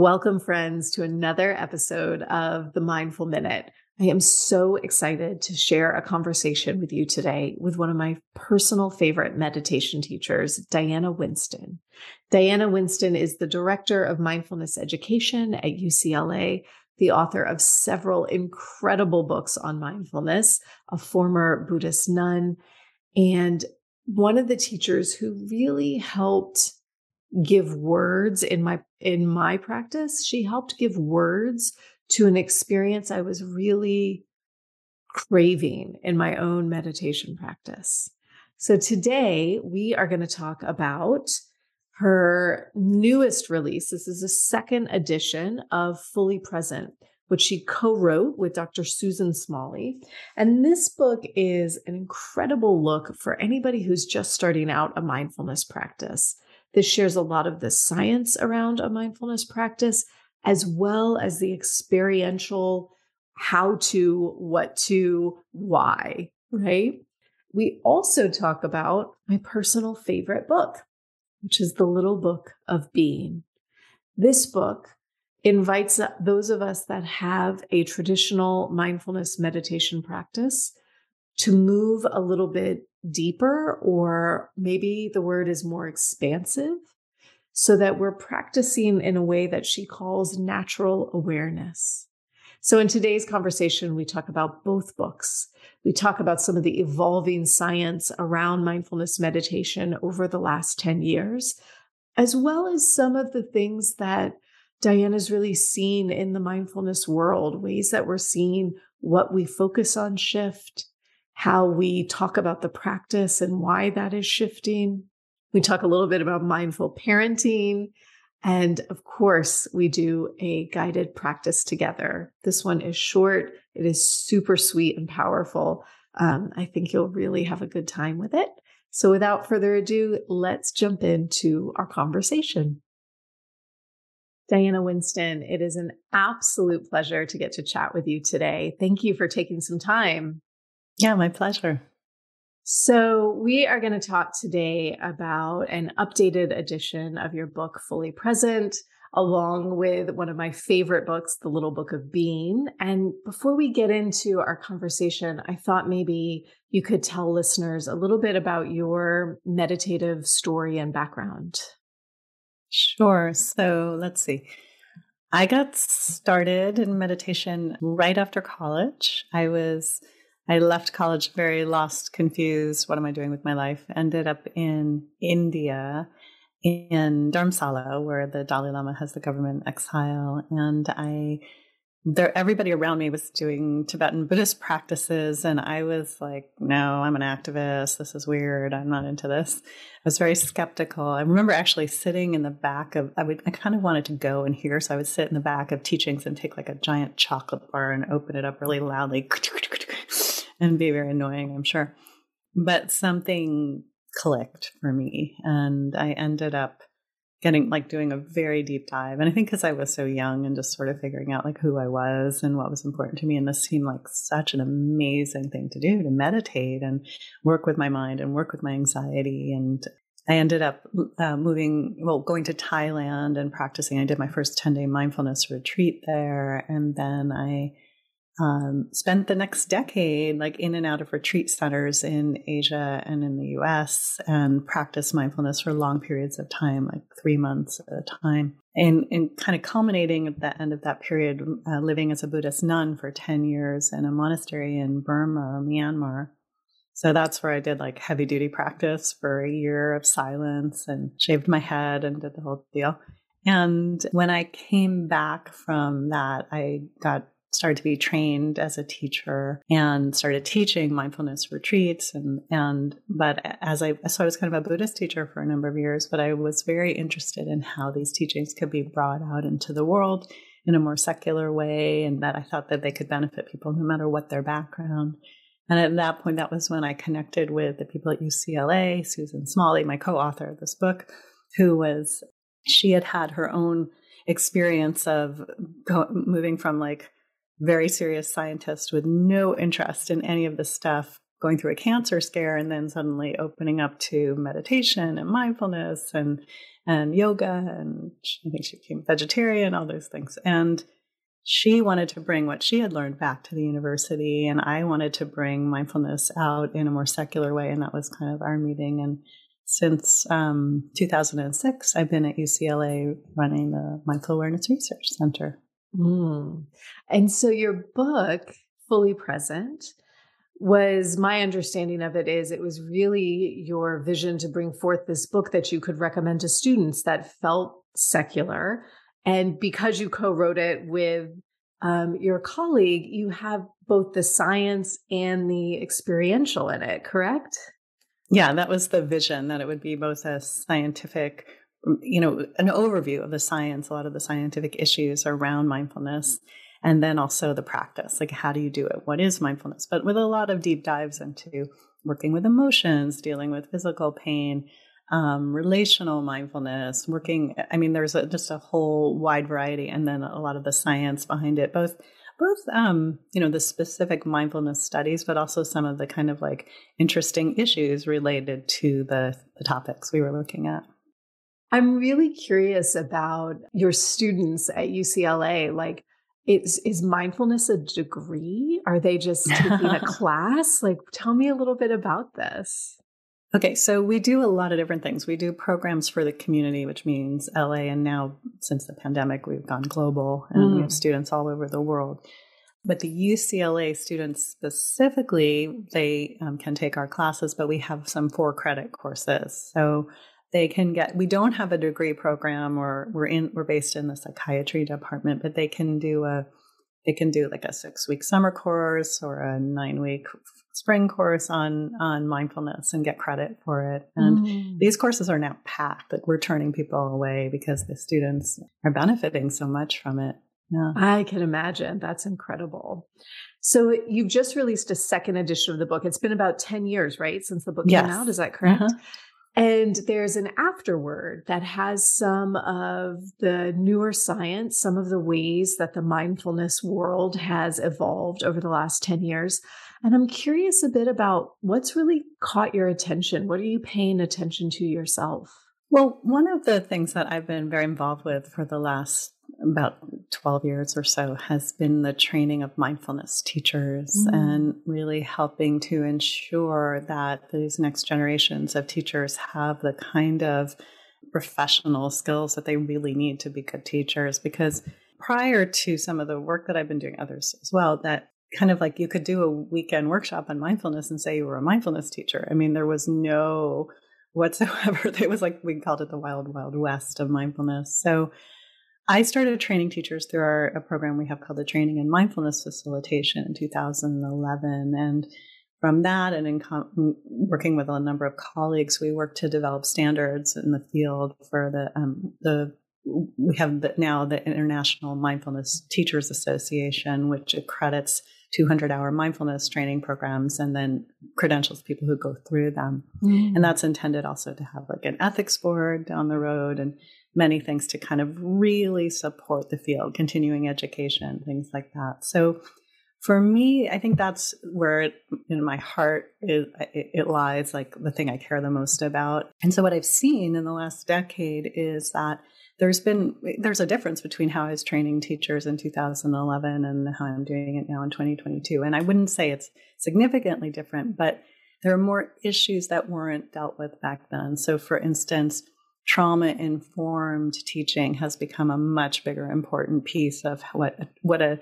Welcome, friends, to another episode of the Mindful Minute. I am so excited to share a conversation with you today with one of my personal favorite meditation teachers, Diana Winston. Diana Winston is the director of mindfulness education at UCLA, the author of several incredible books on mindfulness, a former Buddhist nun, and one of the teachers who really helped give words in my in my practice she helped give words to an experience i was really craving in my own meditation practice so today we are going to talk about her newest release this is a second edition of fully present which she co-wrote with Dr. Susan Smalley. And this book is an incredible look for anybody who's just starting out a mindfulness practice. This shares a lot of the science around a mindfulness practice, as well as the experiential how to, what to, why, right? We also talk about my personal favorite book, which is The Little Book of Being. This book invites uh, those of us that have a traditional mindfulness meditation practice to move a little bit deeper, or maybe the word is more expansive, so that we're practicing in a way that she calls natural awareness. So, in today's conversation, we talk about both books. We talk about some of the evolving science around mindfulness meditation over the last 10 years, as well as some of the things that Diana's really seen in the mindfulness world, ways that we're seeing what we focus on shift, how we talk about the practice and why that is shifting. We talk a little bit about mindful parenting. And of course, we do a guided practice together. This one is short, it is super sweet and powerful. Um, I think you'll really have a good time with it. So, without further ado, let's jump into our conversation. Diana Winston, it is an absolute pleasure to get to chat with you today. Thank you for taking some time. Yeah, my pleasure. So, we are going to talk today about an updated edition of your book, Fully Present, along with one of my favorite books, The Little Book of Being. And before we get into our conversation, I thought maybe you could tell listeners a little bit about your meditative story and background. Sure. So, let's see. I got started in meditation right after college. I was I left college very lost, confused. What am I doing with my life? Ended up in India, in Dharamsala, where the Dalai Lama has the government exile. And I, there, everybody around me was doing Tibetan Buddhist practices. And I was like, no, I'm an activist. This is weird. I'm not into this. I was very skeptical. I remember actually sitting in the back of, I would, I kind of wanted to go and hear. So I would sit in the back of teachings and take like a giant chocolate bar and open it up really loudly and be very annoying, I'm sure. But something clicked for me, and I ended up getting like doing a very deep dive. And I think because I was so young and just sort of figuring out like who I was and what was important to me. And this seemed like such an amazing thing to do to meditate and work with my mind and work with my anxiety. And I ended up uh, moving, well, going to Thailand and practicing. I did my first 10 day mindfulness retreat there. And then I um, spent the next decade like in and out of retreat centers in Asia and in the US and practiced mindfulness for long periods of time, like three months at a time. And, and kind of culminating at the end of that period, uh, living as a Buddhist nun for 10 years in a monastery in Burma, Myanmar. So that's where I did like heavy duty practice for a year of silence and shaved my head and did the whole deal. And when I came back from that, I got started to be trained as a teacher and started teaching mindfulness retreats and and but as I so I was kind of a Buddhist teacher for a number of years, but I was very interested in how these teachings could be brought out into the world in a more secular way and that I thought that they could benefit people no matter what their background. And at that point, that was when I connected with the people at UCLA, Susan Smalley, my co author of this book, who was, she had had her own experience of go, moving from like very serious scientist with no interest in any of this stuff, going through a cancer scare, and then suddenly opening up to meditation and mindfulness and and yoga, and I think she became vegetarian, all those things. And she wanted to bring what she had learned back to the university, and I wanted to bring mindfulness out in a more secular way, and that was kind of our meeting. And since um, 2006, I've been at UCLA running the Mindful Awareness Research Center. Mm. And so your book, Fully Present, was my understanding of it is it was really your vision to bring forth this book that you could recommend to students that felt secular. And because you co wrote it with um, your colleague, you have both the science and the experiential in it, correct? Yeah, that was the vision that it would be both a scientific you know, an overview of the science, a lot of the scientific issues around mindfulness, and then also the practice, like how do you do it? What is mindfulness? But with a lot of deep dives into working with emotions, dealing with physical pain, um, relational mindfulness, working. I mean, there's a, just a whole wide variety, and then a lot of the science behind it, both both um, you know the specific mindfulness studies, but also some of the kind of like interesting issues related to the, the topics we were looking at. I'm really curious about your students at UCLA. Like, is is mindfulness a degree? Are they just taking a class? Like, tell me a little bit about this. Okay, so we do a lot of different things. We do programs for the community, which means LA, and now since the pandemic, we've gone global and mm. we have mm. students all over the world. But the UCLA students specifically, they um, can take our classes, but we have some four credit courses. So they can get we don't have a degree program or we're in we're based in the psychiatry department but they can do a they can do like a six week summer course or a nine week spring course on on mindfulness and get credit for it and mm. these courses are now packed that we're turning people away because the students are benefiting so much from it yeah. I can imagine. That's incredible. So you've just released a second edition of the book. It's been about 10 years, right? Since the book yes. came out. Is that correct? Uh-huh. And there's an afterword that has some of the newer science, some of the ways that the mindfulness world has evolved over the last 10 years. And I'm curious a bit about what's really caught your attention. What are you paying attention to yourself? Well, one of the things that I've been very involved with for the last about 12 years or so has been the training of mindfulness teachers mm. and really helping to ensure that these next generations of teachers have the kind of professional skills that they really need to be good teachers because prior to some of the work that I've been doing others as well that kind of like you could do a weekend workshop on mindfulness and say you were a mindfulness teacher. I mean there was no whatsoever. It was like we called it the wild wild west of mindfulness. So I started training teachers through our a program we have called the Training in Mindfulness Facilitation in 2011, and from that and in com- working with a number of colleagues, we worked to develop standards in the field for the um, the we have the, now the International Mindfulness Teachers Association, which accredits 200 hour mindfulness training programs and then credentials people who go through them. Mm. And that's intended also to have like an ethics board down the road and many things to kind of really support the field, continuing education, things like that. So for me, I think that's where it, in my heart it, it lies, like the thing I care the most about. And so what I've seen in the last decade is that there's been there's a difference between how I was training teachers in 2011 and how I'm doing it now in 2022. And I wouldn't say it's significantly different, but there are more issues that weren't dealt with back then. So, for instance, trauma informed teaching has become a much bigger important piece of what what a,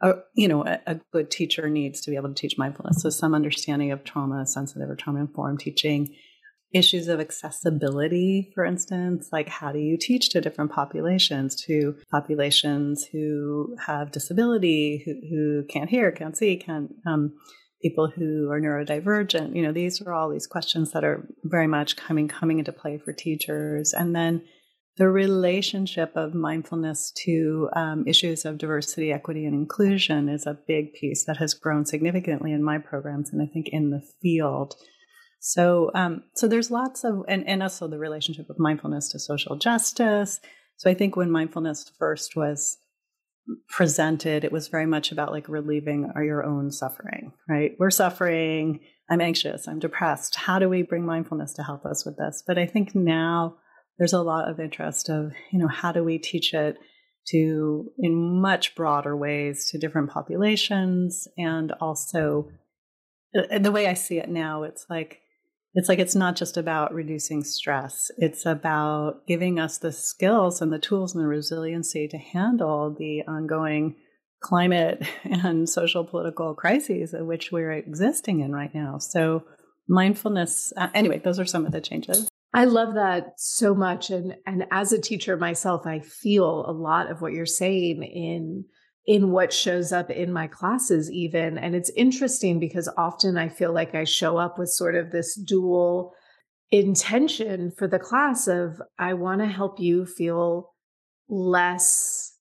a you know a, a, good teacher needs to be able to teach mindfulness. So some understanding of trauma sensitive or trauma informed teaching issues of accessibility for instance like how do you teach to different populations to populations who have disability who, who can't hear can't see can't um, people who are neurodivergent. You know, these are all these questions that are very much coming coming into play for teachers. And then the relationship of mindfulness to um, issues of diversity, equity, and inclusion is a big piece that has grown significantly in my programs, and I think in the field. So, um, so there's lots of, and, and also the relationship of mindfulness to social justice. So I think when mindfulness first was presented, it was very much about like relieving your own suffering, right? We're suffering. I'm anxious. I'm depressed. How do we bring mindfulness to help us with this? But I think now there's a lot of interest of, you know, how do we teach it to in much broader ways to different populations and also uh, the way I see it now, it's like it's like it's not just about reducing stress. It's about giving us the skills and the tools and the resiliency to handle the ongoing climate and social political crises in which we're existing in right now. So, mindfulness, uh, anyway, those are some of the changes. I love that so much. And, and as a teacher myself, I feel a lot of what you're saying in in what shows up in my classes even. And it's interesting because often i feel like i show up with sort of this dual intention for the class of i want to help you feel less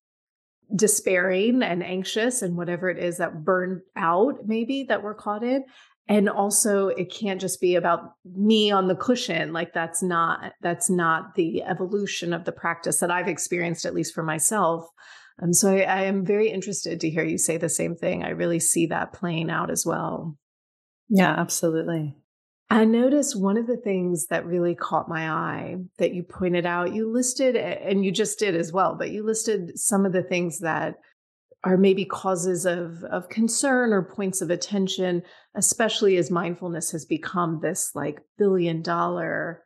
despairing and anxious and whatever it is that burned out maybe that we're caught in. And also it can't just be about me on the cushion like that's not that's not the evolution of the practice that i've experienced at least for myself um, so I, I am very interested to hear you say the same thing. I really see that playing out as well. Yeah, absolutely. I noticed one of the things that really caught my eye that you pointed out, you listed, and you just did as well, but you listed some of the things that are maybe causes of, of concern or points of attention, especially as mindfulness has become this like billion dollar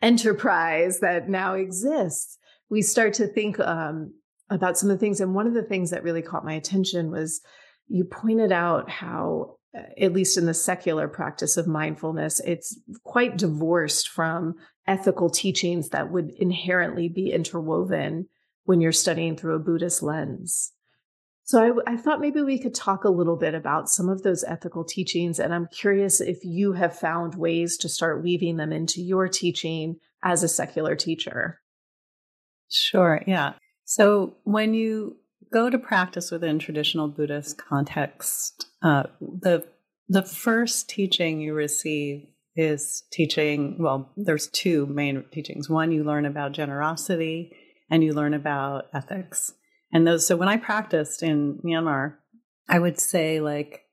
enterprise that now exists. We start to think um, about some of the things. And one of the things that really caught my attention was you pointed out how, uh, at least in the secular practice of mindfulness, it's quite divorced from ethical teachings that would inherently be interwoven when you're studying through a Buddhist lens. So I, I, thought maybe we could talk a little bit about some of those ethical teachings. And I'm curious if you have found ways to start weaving them into your teaching as a secular teacher. Sure. Yeah. So when you go to practice within traditional Buddhist context, uh, the the first teaching you receive is teaching. Well, there's two main teachings. One, you learn about generosity, and you learn about ethics. And those. So when I practiced in Myanmar, I would say like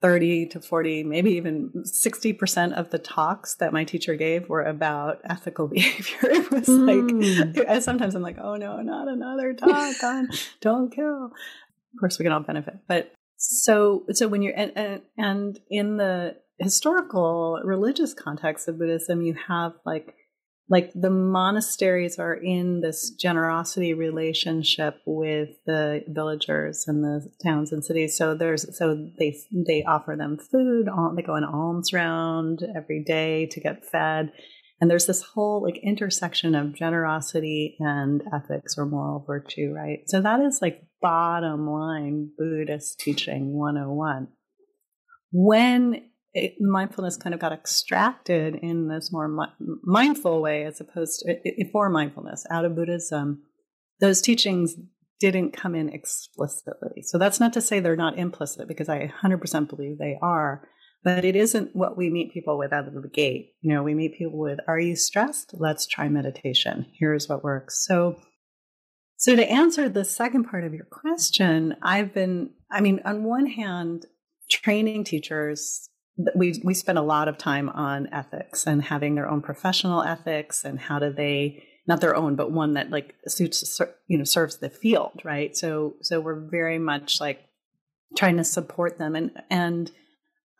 30 to 40, maybe even 60% of the talks that my teacher gave were about ethical behavior. It was mm. like, sometimes I'm like, oh no, not another talk on don't kill. Of course, we can all benefit. But so, so when you're, and, and, and in the historical religious context of Buddhism, you have like like the monasteries are in this generosity relationship with the villagers and the towns and cities. So there's so they they offer them food they go an alms round every day to get fed. And there's this whole like intersection of generosity and ethics or moral virtue right? So that is like bottom line buddhist teaching 101 when it, mindfulness kind of got extracted in this more mi- mindful way as opposed to it, for mindfulness out of Buddhism. Those teachings didn't come in explicitly. So that's not to say they're not implicit because I 100% believe they are, but it isn't what we meet people with out of the gate. You know, we meet people with, are you stressed? Let's try meditation. Here's what works. So so to answer the second part of your question, I've been I mean, on one hand, training teachers we we spend a lot of time on ethics and having their own professional ethics and how do they not their own, but one that like suits, you know, serves the field, right? So, so we're very much like trying to support them. And, and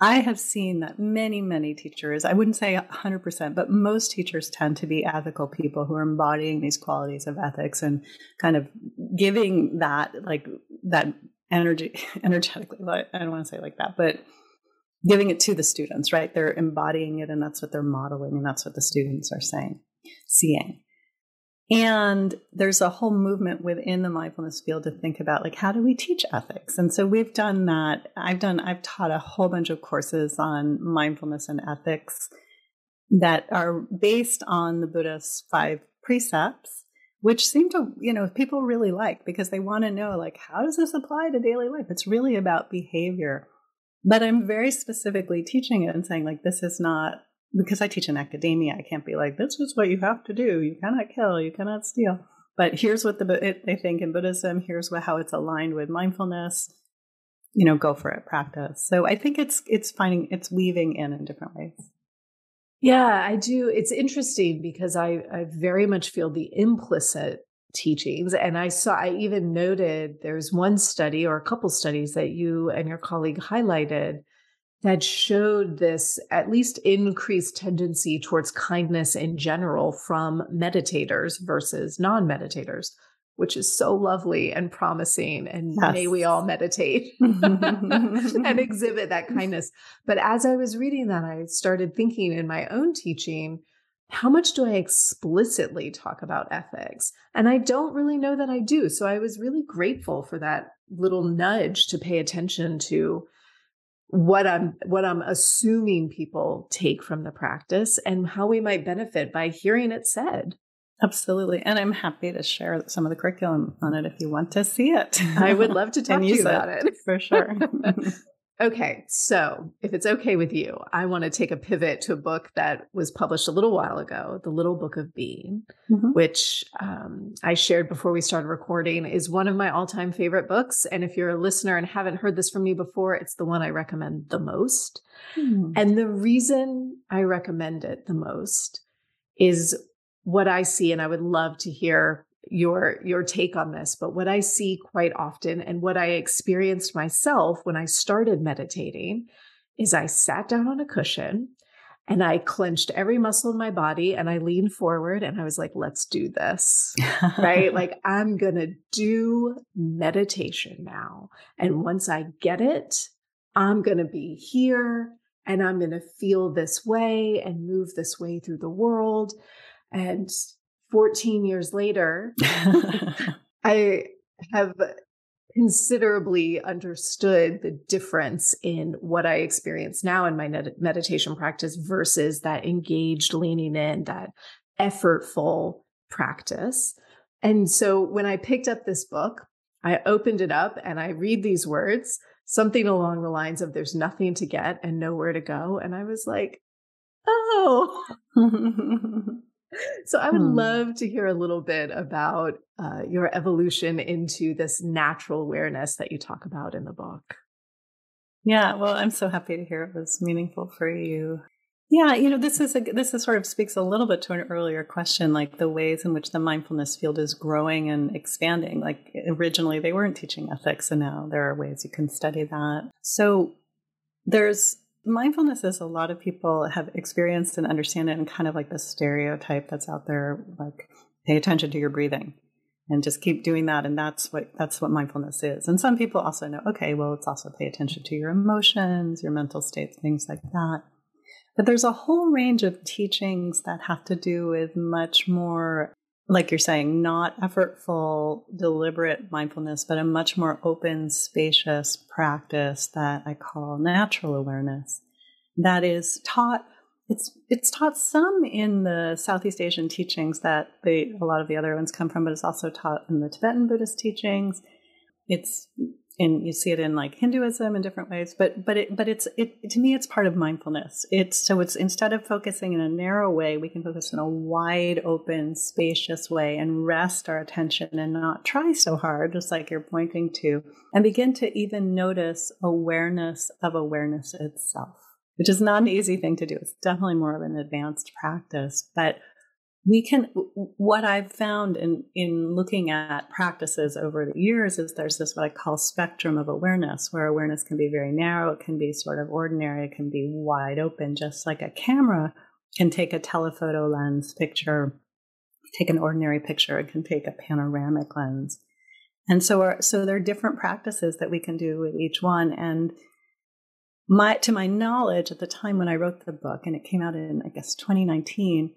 I have seen that many, many teachers, I wouldn't say 100%, but most teachers tend to be ethical people who are embodying these qualities of ethics and kind of giving that, like, that energy, energetically, I don't want to say like that, but giving it to the students, right? They're embodying it and that's what they're modeling and that's what the students are saying, seeing. And there's a whole movement within the mindfulness field to think about like how do we teach ethics? And so we've done that. I've done I've taught a whole bunch of courses on mindfulness and ethics that are based on the Buddha's five precepts, which seem to, you know, people really like because they want to know like how does this apply to daily life? It's really about behavior. But I'm very specifically teaching it and saying like this is not because I teach in academia, I can't be like, this is what you have to do. You cannot kill, you cannot steal. But here's what the it, they think in Buddhism. Here's what, how it's aligned with mindfulness. You know, go for it, practice. So I think it's it's finding it's weaving in in different ways. Yeah, I do. It's interesting because I I very much feel the implicit teachings and i saw i even noted there's one study or a couple studies that you and your colleague highlighted that showed this at least increased tendency towards kindness in general from meditators versus non meditators, which is so lovely and promising. And yes. may we all meditate and exhibit that kindness. But as I was reading that, I started thinking in my own teaching, how much do I explicitly talk about ethics? And I don't really know that I do. So I was really grateful for that little nudge to pay attention to what I'm what I'm assuming people take from the practice and how we might benefit by hearing it said. Absolutely. And I'm happy to share some of the curriculum on it if you want to see it. I would love to talk to you about it. it. For sure. Okay, so if it's okay with you, I want to take a pivot to a book that was published a little while ago, The Little Book of Being, mm-hmm. which um, I shared before we started recording, is one of my all time favorite books. And if you're a listener and haven't heard this from me before, it's the one I recommend the most. Mm-hmm. And the reason I recommend it the most is what I see, and I would love to hear your your take on this but what i see quite often and what i experienced myself when i started meditating is i sat down on a cushion and i clenched every muscle in my body and i leaned forward and i was like let's do this right? Like i'm going to do meditation now and once i get it i'm going to be here and i'm going to feel this way and move this way through the world and 14 years later, I have considerably understood the difference in what I experience now in my meditation practice versus that engaged leaning in, that effortful practice. And so when I picked up this book, I opened it up and I read these words, something along the lines of there's nothing to get and nowhere to go. And I was like, oh. So I would hmm. love to hear a little bit about uh, your evolution into this natural awareness that you talk about in the book. Yeah, well, I'm so happy to hear it was meaningful for you. Yeah, you know, this is a, this is sort of speaks a little bit to an earlier question, like the ways in which the mindfulness field is growing and expanding. Like originally, they weren't teaching ethics, and now there are ways you can study that. So there's mindfulness is a lot of people have experienced and understand it in kind of like the stereotype that's out there like pay attention to your breathing and just keep doing that and that's what that's what mindfulness is. And some people also know okay well it's also pay attention to your emotions your mental states things like that. But there's a whole range of teachings that have to do with much more like you're saying, not effortful, deliberate mindfulness, but a much more open, spacious practice that I call natural awareness. That is taught. It's it's taught some in the Southeast Asian teachings that they, a lot of the other ones come from, but it's also taught in the Tibetan Buddhist teachings. It's and you see it in like Hinduism in different ways, but but it but it's it to me it's part of mindfulness. It's so it's instead of focusing in a narrow way, we can focus in a wide open, spacious way and rest our attention and not try so hard, just like you're pointing to, and begin to even notice awareness of awareness itself, which is not an easy thing to do. It's definitely more of an advanced practice, but we can what i've found in in looking at practices over the years is there's this what i call spectrum of awareness where awareness can be very narrow it can be sort of ordinary it can be wide open just like a camera can take a telephoto lens picture take an ordinary picture it can take a panoramic lens. And so so there are different practices that we can do with each one and my to my knowledge at the time when i wrote the book and it came out in i guess 2019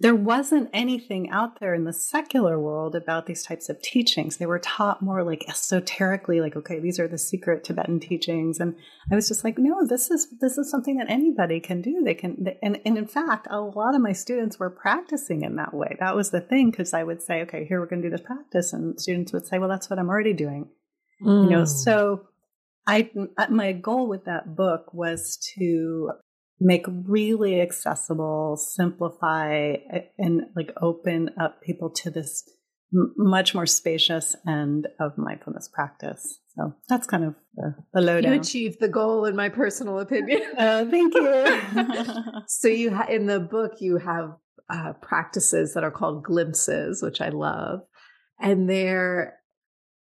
there wasn't anything out there in the secular world about these types of teachings. They were taught more like esoterically, like, okay, these are the secret Tibetan teachings. And I was just like, no, this is, this is something that anybody can do. They can, they, and, and in fact, a lot of my students were practicing in that way. That was the thing. Cause I would say, okay, here we're going to do this practice. And students would say, well, that's what I'm already doing. Mm. You know, mm. so I, my goal with that book was to make really accessible, simplify, and like open up people to this m- much more spacious end of mindfulness practice. So that's kind of the, the lowdown. You achieved the goal, in my personal opinion. uh, thank you. so you ha- in the book you have uh, practices that are called glimpses, which I love, and they're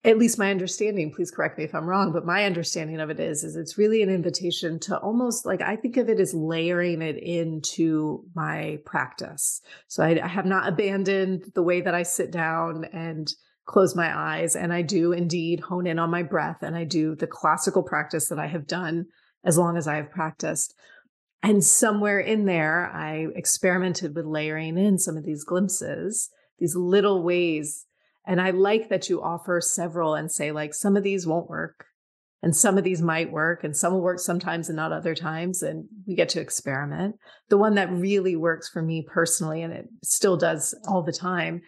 at least my understanding please correct me if i'm wrong but my understanding of it is is it's really an invitation to almost like i think of it as layering it into my practice. So i, I have not abandoned the way that i sit down and close my eyes and i do indeed hone in on my breath and i do the classical practice that i have done as long as i have practiced. And somewhere in there i experimented with layering in some of these glimpses these little ways and I like that you offer several and say, like, some of these won't work and some of these might work and some will work sometimes and not other times. And we get to experiment. The one that really works for me personally, and it still does all the time,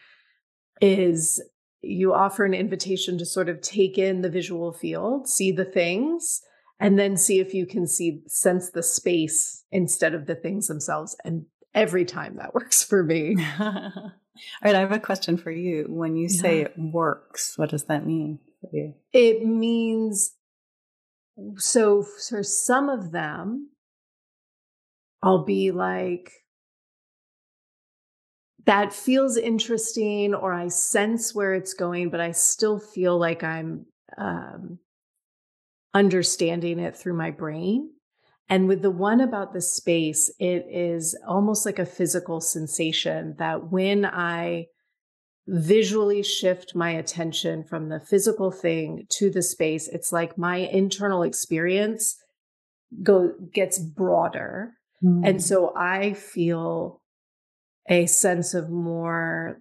is you offer an invitation to sort of take in the visual field, see the things, and then see if you can see, sense the space instead of the things themselves. And every time that works for me. All right, I have a question for you. When you yeah. say it works, what does that mean for you? It means so for some of them, I'll be like, that feels interesting, or I sense where it's going, but I still feel like I'm um, understanding it through my brain. And with the one about the space, it is almost like a physical sensation that when I visually shift my attention from the physical thing to the space, it's like my internal experience go gets broader. Mm. And so I feel a sense of more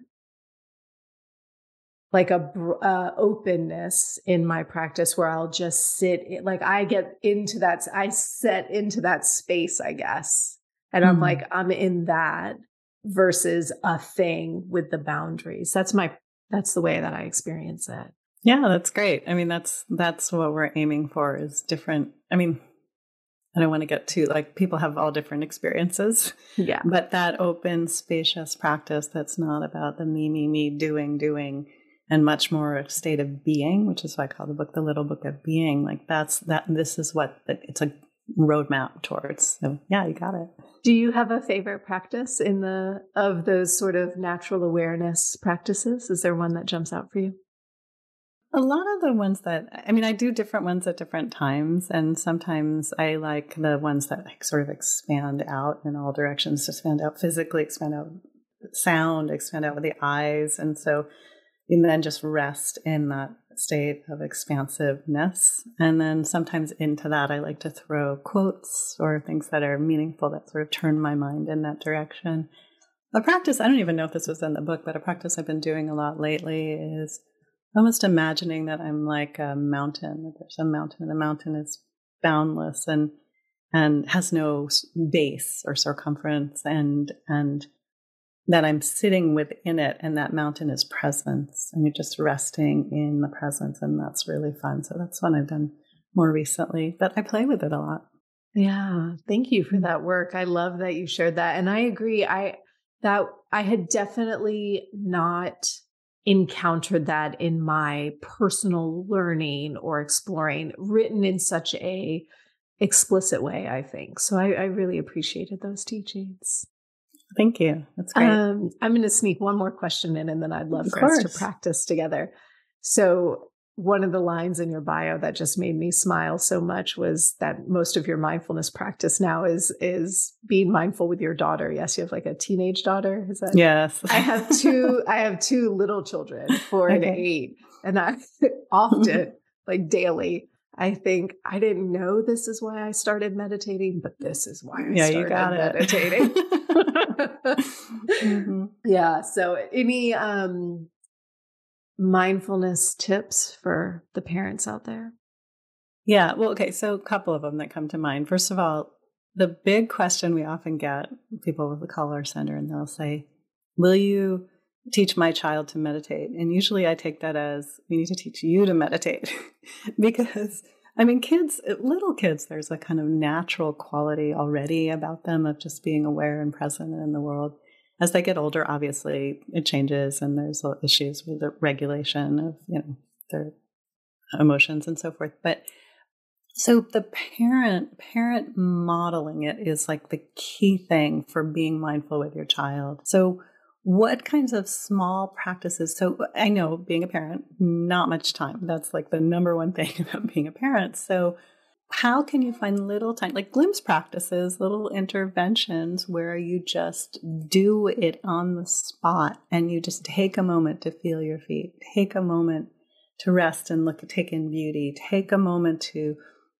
like a uh, openness in my practice where I'll just sit like I get into that I set into that space I guess and mm-hmm. I'm like I'm in that versus a thing with the boundaries that's my that's the way that I experience it yeah that's great I mean that's that's what we're aiming for is different I mean I don't want to get too like people have all different experiences. Yeah. But that open, spacious practice that's not about the me, me, me doing, doing and much more a state of being, which is why I call the book the little book of being. Like that's that this is what it's a roadmap towards. So yeah, you got it. Do you have a favorite practice in the of those sort of natural awareness practices? Is there one that jumps out for you? A lot of the ones that I mean, I do different ones at different times, and sometimes I like the ones that like sort of expand out in all directions, expand out physically, expand out sound, expand out with the eyes, and so and then just rest in that state of expansiveness. And then sometimes into that, I like to throw quotes or things that are meaningful that sort of turn my mind in that direction. A practice, I don't even know if this was in the book, but a practice I've been doing a lot lately is almost imagining that I'm like a mountain, that there's a mountain, and the mountain is boundless and and has no base or circumference and and that I'm sitting within it and that mountain is presence and you're just resting in the presence and that's really fun. So that's one I've done more recently, but I play with it a lot. Yeah, thank you for that work. I love that you shared that and I agree I that I had definitely not encountered that in my personal learning or exploring written in such a explicit way, I think. So I, I really appreciated those teachings. Thank you. That's great. Um, I'm going to sneak one more question in and then I'd love of for course. us to practice together. So, one of the lines in your bio that just made me smile so much was that most of your mindfulness practice now is is being mindful with your daughter. Yes, you have like a teenage daughter. Is that Yes. I have two I have two little children, four okay. and eight. And I often, like daily, I think I didn't know this is why I started meditating, but this is why I yeah, started you got meditating. mm-hmm. Yeah. So any um mindfulness tips for the parents out there? Yeah, well, okay, so a couple of them that come to mind. First of all, the big question we often get people will call our center and they'll say, Will you teach my child to meditate? And usually I take that as we need to teach you to meditate because I mean, kids, little kids, there's a kind of natural quality already about them of just being aware and present in the world as they get older, obviously it changes and there's issues with the regulation of, you know, their emotions and so forth. But so the parent parent modeling it is like the key thing for being mindful with your child. So what kinds of small practices? So i know being a parent not much time. That's like the number one thing about being a parent. So how can you find little time like glimpse practices little interventions where you just do it on the spot and you just take a moment to feel your feet take a moment to rest and look take in beauty take a moment to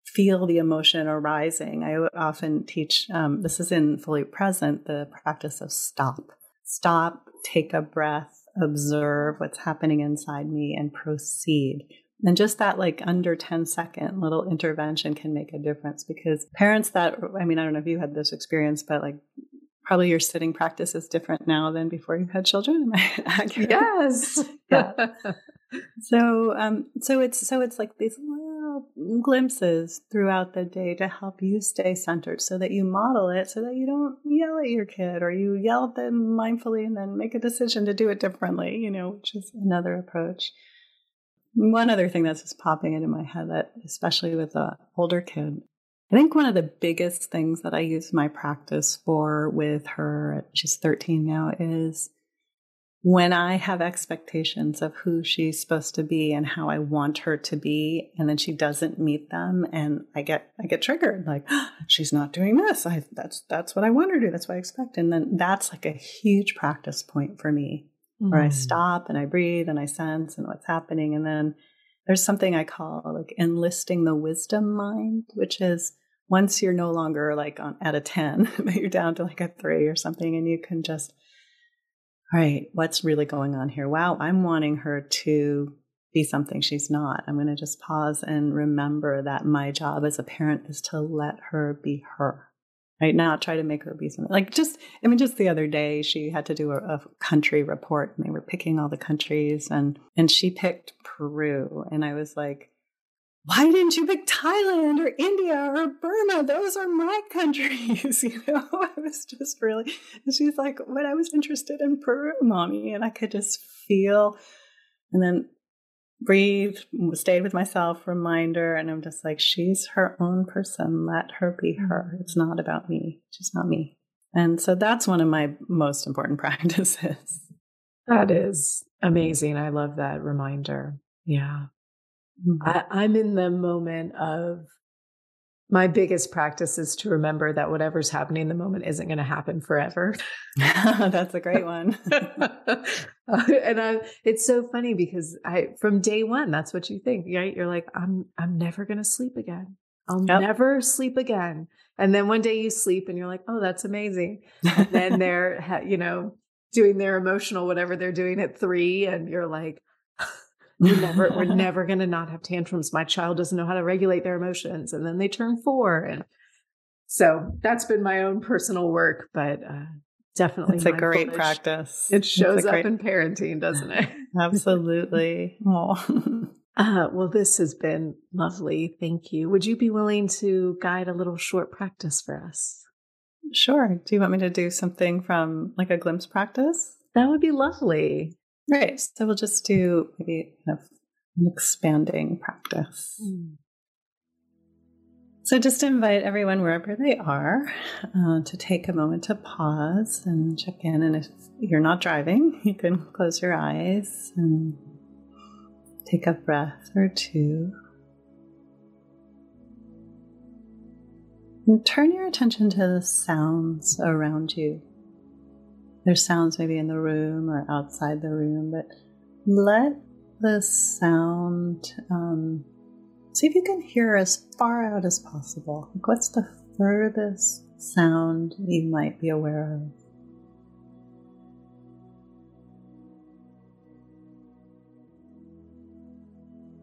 feel the emotion arising? I often teach um, this is in fully present the practice of stop stop take a breath observe what's happening inside me and proceed and just that like under 10 second little intervention can make a difference because parents that, I mean, I don't know if you had this experience, but like probably your sitting practice is different now than before you had children. Am I accurate? Yes. yeah. so, um, so it's, so it's like these little glimpses throughout the day to help you stay centered so that you model it so that you don't yell at your kid or you yell at them mindfully and then make a decision to do it differently, you know, which is another approach. One other thing that's just popping into my head that, especially with the older kid, I think one of the biggest things that I use my practice for with her, she's 13 now, is when I have expectations of who she's supposed to be and how I want her to be, and then she doesn't meet them, and I get I get triggered, like oh, she's not doing this. I that's that's what I want her to do. That's what I expect, and then that's like a huge practice point for me mm. where I mm. stop and I breathe and I sense and what's happening. And then there's something I call like enlisting the wisdom mind, which is once you're no longer like on at a 10, but you're down to like a three or something, and you can just, right, what's really going on here? Wow, I'm wanting her to be something she's not. I'm going to just pause and remember that my job as a parent is to let her be her right now try to make her be something like just i mean just the other day she had to do a, a, country report and they were picking all the countries and and she picked peru and i was like why didn't you pick thailand or india or burma those are my countries you know i was just really and she's like but i was interested in peru mommy and i could just feel and then breathe, stayed with myself, reminder. And I'm just like, she's her own person. Let her be her. Mm-hmm. It's not about me. She's not me. And so that's one of my most important practices. That is amazing. I love that reminder. Yeah. Mm-hmm. I, I'm in the moment of my biggest practice is to remember that whatever's happening in the moment isn't going to happen forever. That's a great one. and I, it's so funny because I, from day one, that's what you think, right? You're like, I'm, I'm never going to sleep again. I'll yep. never sleep again. And then one day you sleep and you're like, oh, that's amazing. And then they're, you know, doing their emotional, whatever they're doing at three. And you're like, we're never, we're never going to not have tantrums. My child doesn't know how to regulate their emotions. And then they turn four. And so that's been my own personal work, but uh, definitely it's a great practice. It shows up great... in parenting, doesn't it? Absolutely. Oh. Uh, well, this has been lovely. Thank you. Would you be willing to guide a little short practice for us? Sure. Do you want me to do something from like a glimpse practice? That would be lovely. Right. So we'll just do maybe kind of an expanding practice. Mm. So, just invite everyone wherever they are uh, to take a moment to pause and check in. And if you're not driving, you can close your eyes and take a breath or two. And turn your attention to the sounds around you. There's sounds maybe in the room or outside the room, but let the sound um, See if you can hear as far out as possible. Like what's the furthest sound you might be aware of?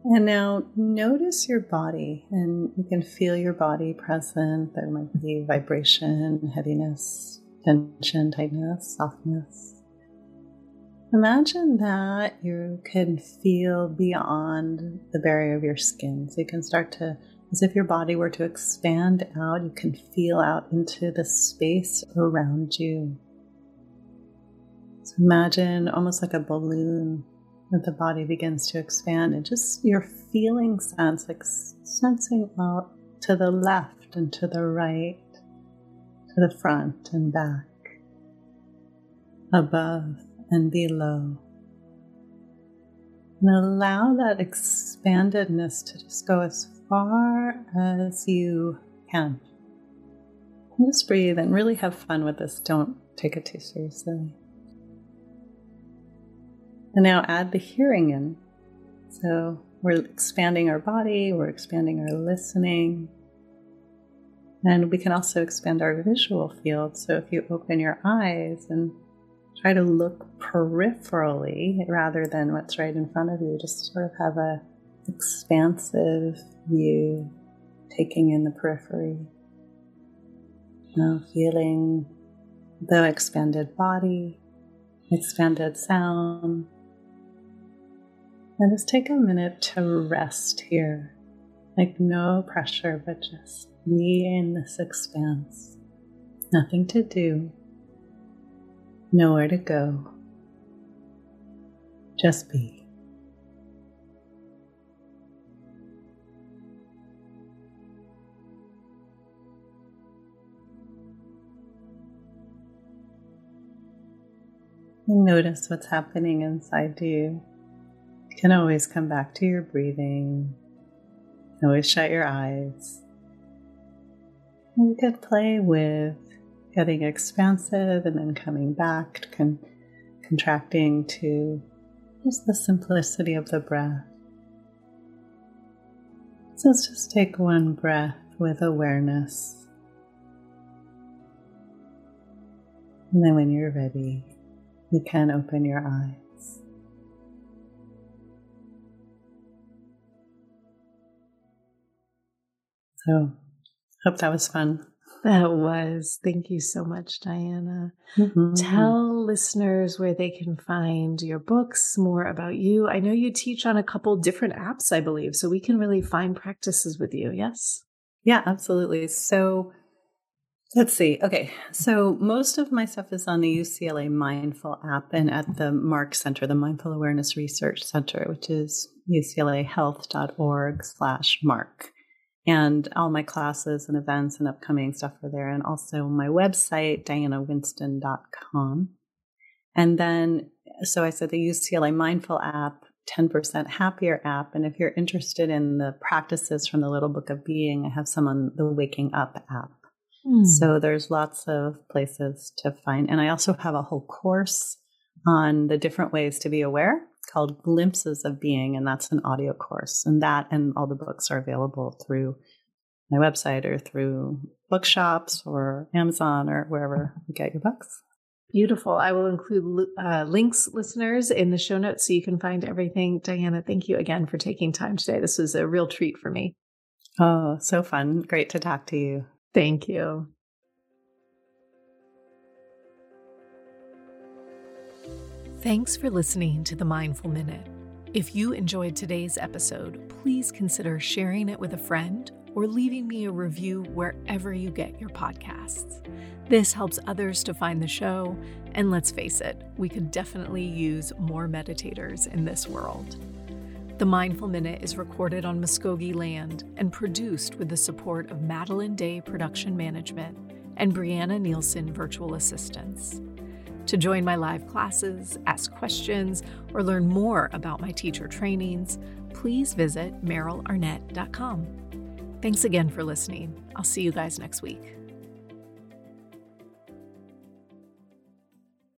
And now notice your body, and you can feel your body present. There might be vibration, heaviness, tension, tightness, softness. Imagine that you can feel beyond the barrier of your skin. So you can start to, as if your body were to expand out, you can feel out into the space around you. So imagine almost like a balloon that the body begins to expand and just your feeling sense, like sensing out to the left and to the right, to the front and back, above and below. And allow that expandedness to just go as far as you can. Just breathe and really have fun with this. Don't take it too seriously. And now add the hearing in. So we're expanding our body, we're expanding our listening. And we can also expand our visual field. So if you open your eyes and try to look peripherally rather than what's right in front of you. Just sort of have a expansive view, taking in the periphery. Know, feeling the expanded body, expanded sound. And just take a minute to rest here. Like no pressure, but just be in this expanse. Nothing to do, nowhere to go. Just be. And notice what's happening inside you. You can always come back to your breathing. You can always shut your eyes. You could play with getting expansive and then coming back, con- contracting to just the simplicity of the breath. So let's just take one breath with awareness. And then when you're ready, you can open your eyes. So, hope that was fun. That was. Thank you so much, Diana. Mm-hmm. Tell listeners where they can find your books, more about you. I know you teach on a couple different apps, I believe, so we can really find practices with you. Yes? Yeah, absolutely. So let's see. Okay. So most of my stuff is on the UCLA Mindful app and at the MARC Center, the Mindful Awareness Research Center, which is uclahealth.org slash MARC and all my classes and events and upcoming stuff are there and also my website dianawinston.com and then so i said the ucla mindful app 10% happier app and if you're interested in the practices from the little book of being i have some on the waking up app. Mm. so there's lots of places to find and i also have a whole course on the different ways to be aware called Glimpses of Being, and that's an audio course. And that and all the books are available through my website or through bookshops or Amazon or wherever you get your books. Beautiful. I will include uh, links, listeners, in the show notes so you can find everything. Diana, thank you again for taking time today. This was a real treat for me. Oh, so fun. Great to talk to you. Thank you. Thanks for listening to the Mindful Minute. If you enjoyed today's episode, please consider sharing it with a friend or leaving me a review wherever you get your podcasts. This helps others to find the show, and let's face it, we could definitely use more meditators in this world. The Mindful Minute is recorded on Muskogee land and produced with the support of Madeline Day Production Management and Brianna Nielsen Virtual Assistants. To join my live classes, ask questions, or learn more about my teacher trainings, please visit merylarnett.com. Thanks again for listening. I'll see you guys next week.